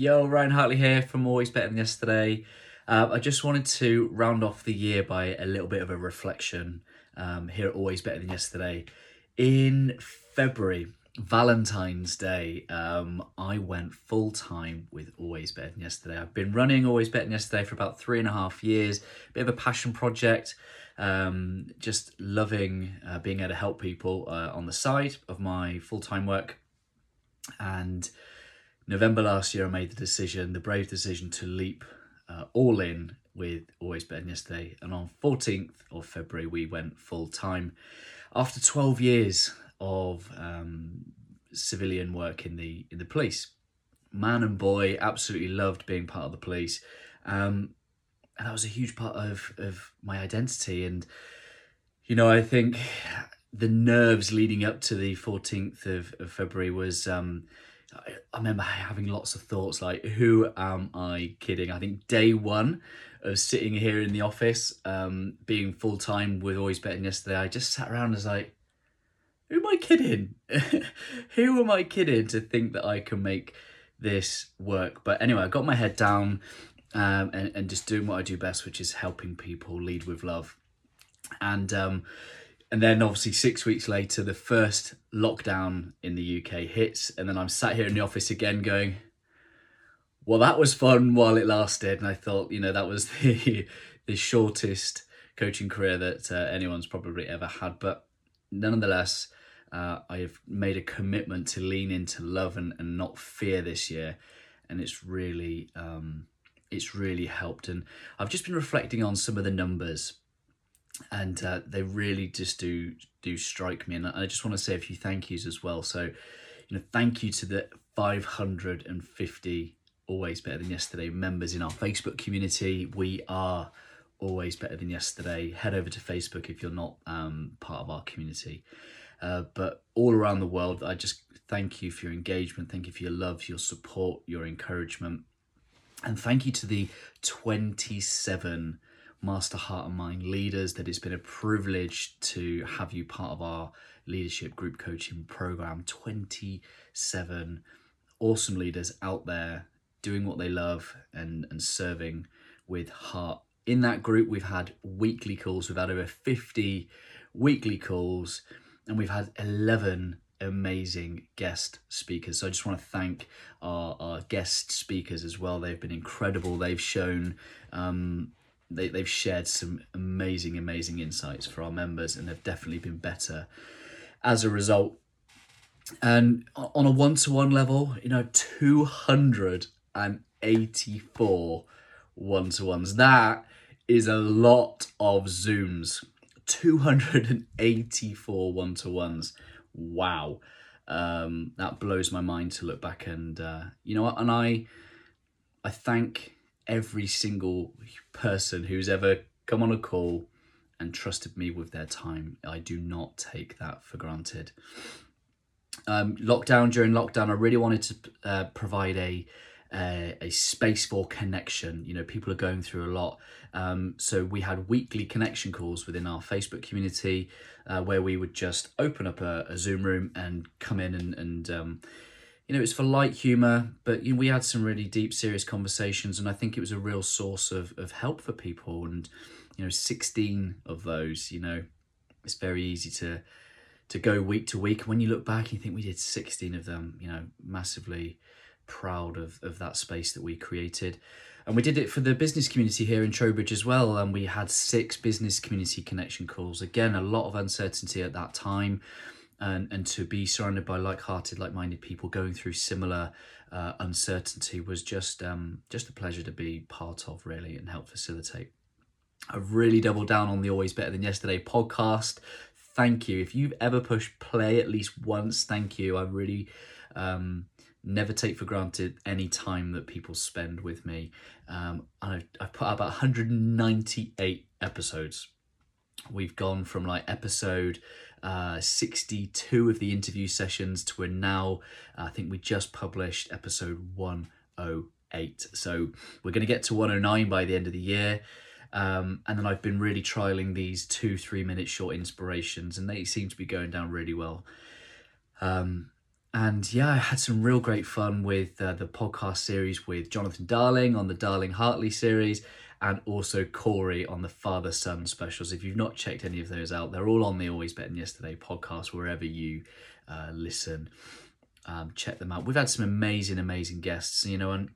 Yo, Ryan Hartley here from Always Better Than Yesterday. Uh, I just wanted to round off the year by a little bit of a reflection um, here at Always Better Than Yesterday. In February, Valentine's Day, um, I went full time with Always Better Than Yesterday. I've been running Always Better Than Yesterday for about three and a half years, bit of a passion project. Um, just loving uh, being able to help people uh, on the side of my full time work. And November last year, I made the decision, the brave decision to leap uh, all in with Always Better Than Yesterday. And on 14th of February, we went full time. After 12 years of um, civilian work in the in the police, man and boy, absolutely loved being part of the police. Um, and that was a huge part of, of my identity. And, you know, I think the nerves leading up to the 14th of, of February was um, I, remember having lots of thoughts like, who am I kidding? I think day one of sitting here in the office, um, being full time with Always Than Yesterday, I just sat around and was like, who am I kidding? who am I kidding to think that I can make this work? But anyway, I got my head down um, and, and just doing what I do best, which is helping people lead with love. And um, and then obviously six weeks later, the first lockdown in the UK hits, and then I'm sat here in the office again going, well, that was fun while it lasted, and I thought, you know, that was the the shortest coaching career that uh, anyone's probably ever had, but nonetheless. Uh, I have made a commitment to lean into love and, and not fear this year, and it's really um, it's really helped. And I've just been reflecting on some of the numbers and uh, they really just do do strike me and i just want to say a few thank yous as well. So you know thank you to the 550 always better than yesterday members in our facebook community. We are always better than yesterday. Head over to facebook if you're not um, part of our community. Uh, but all around the world i just thank you for your engagement. Thank you for your love your support your encouragement. And thank you to the 27 Master Heart and Mind leaders that it's been a privilege to have you part of our leadership group coaching program. 27 awesome leaders out there doing what they love and, and serving with heart. In that group, we've had weekly calls, we've had over 50 weekly calls, and we've had 11 amazing guest speakers. So I just want to thank our, our guest speakers as well. They've been incredible. They've shown um, they, they've shared some amazing, amazing insights for our members and have definitely been better as a result. And on a one to one level, you know, 284 one to ones. That is a lot of Zooms. 284 one to ones. Wow. Um, that blows my mind to look back and uh, you know and I I thank every single person who's ever come on a call and trusted me with their time. I do not take that for granted. Um, lockdown during lockdown, I really wanted to uh, provide a uh, a space for connection. You know, people are going through a lot. Um, so we had weekly connection calls within our Facebook community uh, where we would just open up a, a Zoom room and come in and, and um, you know, it's for light humor, but you know, we had some really deep, serious conversations, and I think it was a real source of, of help for people. And you know, sixteen of those, you know, it's very easy to to go week to week. When you look back, you think we did sixteen of them. You know, massively proud of of that space that we created. And we did it for the business community here in Trowbridge as well. And we had six business community connection calls. Again, a lot of uncertainty at that time and and to be surrounded by like-hearted like-minded people going through similar uh, uncertainty was just um, just a pleasure to be part of really and help facilitate. I've really doubled down on the always better than yesterday podcast. Thank you. If you've ever pushed play at least once thank you. I really um, never take for granted any time that people spend with me. Um, I've, I've put out about 198 episodes. We've gone from like episode uh, 62 of the interview sessions to a now, uh, I think we just published episode 108. So we're going to get to 109 by the end of the year. Um, and then I've been really trialing these two, three minute short inspirations, and they seem to be going down really well. Um, and yeah, I had some real great fun with uh, the podcast series with Jonathan Darling on the Darling Hartley series, and also Corey on the father son specials. If you've not checked any of those out, they're all on the Always Than Yesterday podcast, wherever you uh, listen. Um, check them out. We've had some amazing, amazing guests, you know, and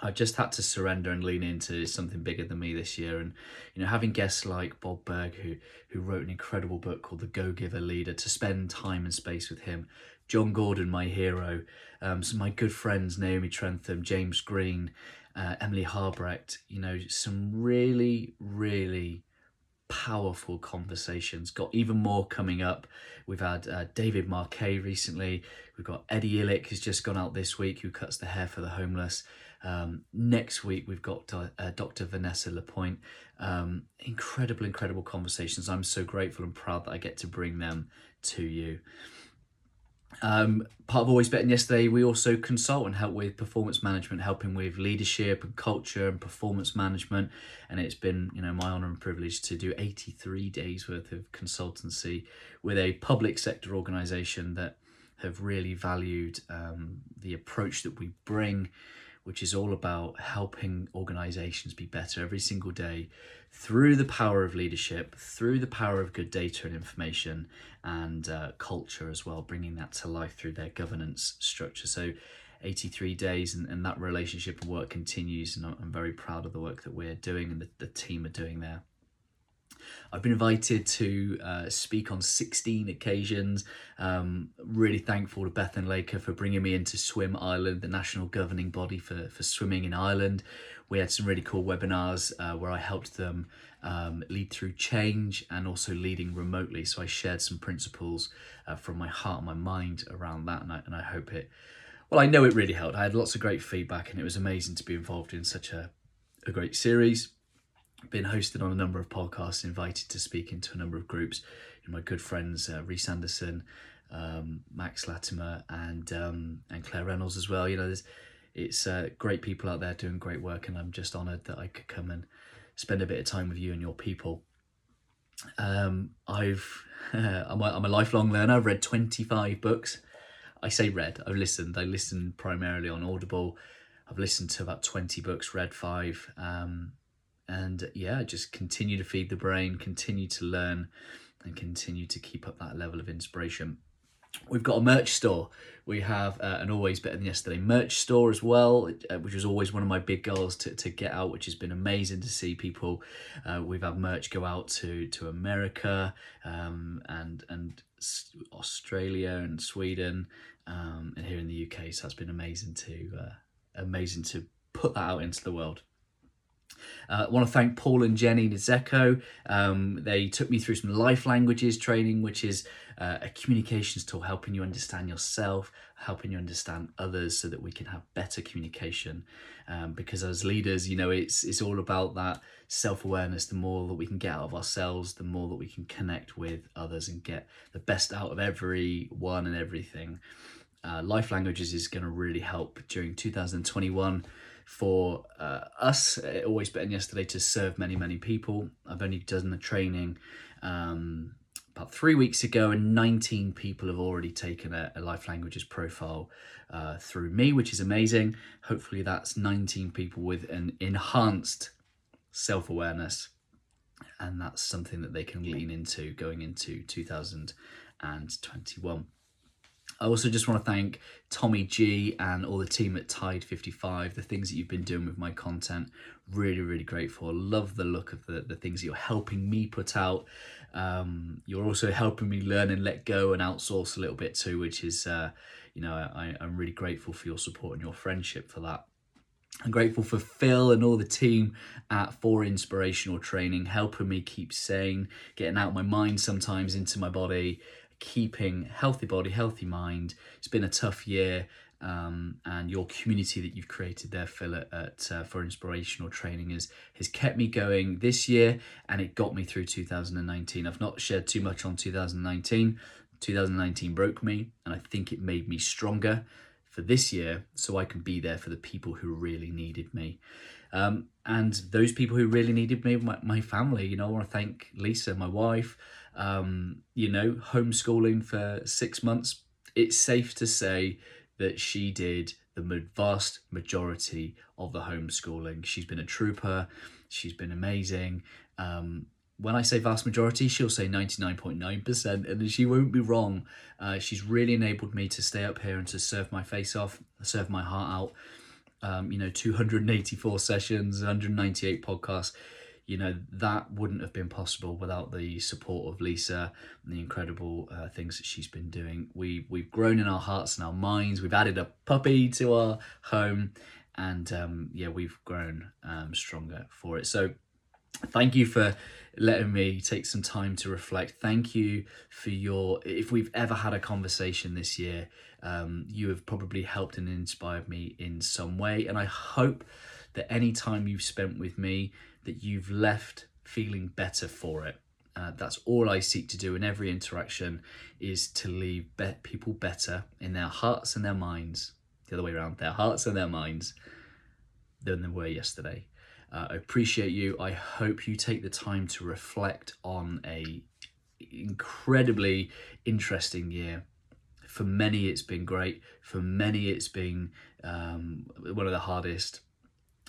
I've just had to surrender and lean into something bigger than me this year. And, you know, having guests like Bob Burg, who, who wrote an incredible book called The Go Giver Leader, to spend time and space with him. Jon Gordon, my hero. Um, some my good friends, Naomi Trentham, James Green, uh, Emily Harbrecht, you know, some really, really powerful conversations. Got even more coming up. We've had uh, David Marquet recently. We've got Eddie Illick, who's just gone out this week, who cuts the hair for the homeless. Um, next week, we've got uh, Dr. Vanessa Lapointe. Um, incredible, incredible conversations. I'm so grateful and proud that I get to bring them to you. Um, part of Always Than Yesterday, we also consult and help with performance management, helping with leadership and culture and performance management. And it's been, you know, my honor and privilege to do 83 days worth of consultancy with a public sector organization that have really valued um, the approach that we bring which is all about helping organizations be better every single day through the power of leadership, through the power of good data and information, and uh, culture as well, bringing that to life through their governance structure. So, 83 days, and, and that relationship and work continues, and I'm very proud of the work that we're doing and the, the team are doing there. I've been invited to uh, speak on 16 occasions. Um, really thankful to Bethan Laker for bringing me into Swim Ireland, the national governing body for, for swimming in Ireland. We had some really cool webinars uh, where I helped them um, lead through change and also leading remotely. So I shared some principles uh, from my heart and my mind around that, and I, and I hope it. Well, I know it really helped. I had lots of great feedback, and it was amazing to be involved in such a, a great series been hosted on a number of podcasts, invited to speak into a number of groups. You know, my good friends uh, Reese Anderson, um, Max Latimer, and um, and Claire Reynolds as well. You know, there's it's uh, great people out there doing great work, and I'm just honoured that I could come and spend a bit of time with you and your people. Um, I've I'm, a, I'm a lifelong learner. I've read 25 books. I say read. I've listened. I listened primarily on Audible. I've listened to about 20 books, read five. Um, and yeah, just continue to feed the brain, continue to learn, and continue to keep up that level of inspiration. We've got a merch store. We have uh, an Always Better Than Yesterday merch store as well, uh, which was always one of my big goals to, to get out, which has been amazing to see people. Uh, we've had merch go out to, to America um, and, and Australia and Sweden um, and here in the UK. So that's been amazing to, uh, amazing to put that out into the world. Uh, I want to thank Paul and Jenny Nizeko. Um, they took me through some life languages training, which is uh, a communications tool helping you understand yourself, helping you understand others so that we can have better communication. Um, because as leaders, you know, it's, it's all about that self awareness. The more that we can get out of ourselves, the more that we can connect with others and get the best out of everyone and everything. Uh, life languages is going to really help during 2021 for uh, us, it always better than yesterday to serve many, many people. I've only done the training um, about three weeks ago, and 19 people have already taken a, a Life Languages profile uh, through me, which is amazing. Hopefully, that's 19 people with an enhanced self awareness, and that's something that they can lean into going into 2021. I also just want to thank Tommy G and all the team at Tide 55, the things that you've been doing with my content. Really, really grateful. Love the look of the, the things you're helping me put out. Um, you're also helping me learn and let go and outsource a little bit too, which is, uh, you know, I, I'm really grateful for your support and your friendship for that. I'm grateful for Phil and all the team at For Inspirational Training, helping me keep sane, getting out my mind sometimes into my body, keeping healthy body, healthy mind. It's been a tough year, um, and your community that you've created there, Phil, at, uh, for inspirational training has has kept me going this year, and it got me through 2019. I've not shared too much on 2019. 2019 broke me, and I think it made me stronger for this year, so I can be there for the people who really needed me. Um, and those people who really needed me, my, my family, you know, I want to thank Lisa, my wife, um, you know, homeschooling for six months it's safe to say that she did the vast majority of the homeschooling. She's been a trooper. She's been amazing. Um, when I say vast majority, she'll say 99.9%, and she won't be wrong. Uh, she's really enabled me to stay up here and to serve my face off, serve my heart out. Um, you know, 284 sessions, 198 podcasts. You know, that wouldn't have been possible without the support of Lisa and the incredible uh, things that she's been doing. We, we've grown in our hearts and our minds. We've added a puppy to our home, and um, yeah, we've grown um, stronger for it. So, thank you for letting me take some time to reflect. Thank you for your, if we've ever had a conversation this year, um, you have probably helped and inspired me in some way. And I hope that any time you've spent with me, that you've left feeling better for it. Uh, that's all I seek to do in every interaction is to leave be- people better in their hearts and their minds, the other way around, their hearts and their minds than they were yesterday. Uh, I appreciate you. I hope you take the time to reflect on a incredibly interesting year. For many, it's been great. For many, it's been um, one of the hardest.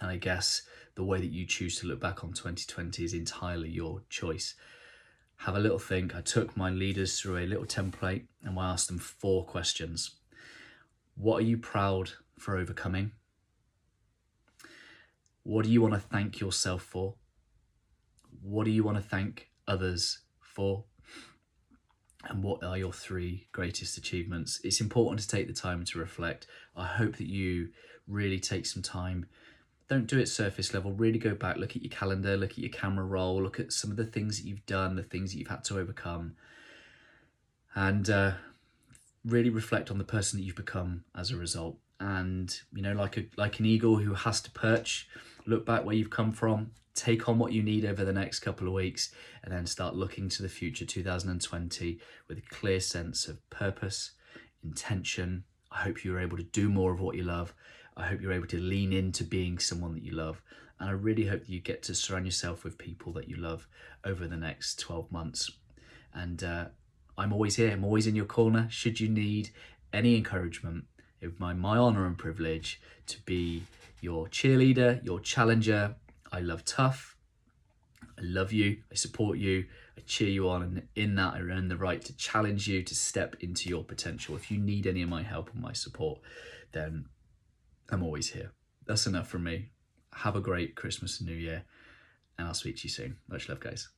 And I guess the way that you choose to look back on 2020 is entirely your choice. Have a little think. I took my leaders through a little template and I asked them four questions. What are you proud for overcoming? What do you want to thank yourself for? What do you want to thank others for? And what are your three greatest achievements? It's important to take the time to reflect. I hope that you really take some time. Don't do it surface level. Really go back, look at your calendar, look at your camera roll, look at some of the things that you've done, the things that you've had to overcome, and uh, really reflect on the person that you've become as a result. And you know, like a like an eagle who has to perch look back where you've come from, take on what you need over the next couple of weeks, and then start looking to the future 2020 with a clear sense of purpose, intention. I hope you're able to do more of what you love. I hope you're able to lean into being someone that you love. And I really hope that you get to surround yourself with people that you love over the next 12 months. And uh, I'm always here, I'm always in your corner. Should you need any encouragement, it's my, my honor and privilege to be your cheerleader, your challenger. I love tough. I love you. I support you. I cheer you on. And in that, I earn the right to challenge you to step into your potential. If you need any of my help and my support, then I'm always here. That's enough from me. Have a great Christmas and New Year. And I'll speak to you soon. Much love, guys.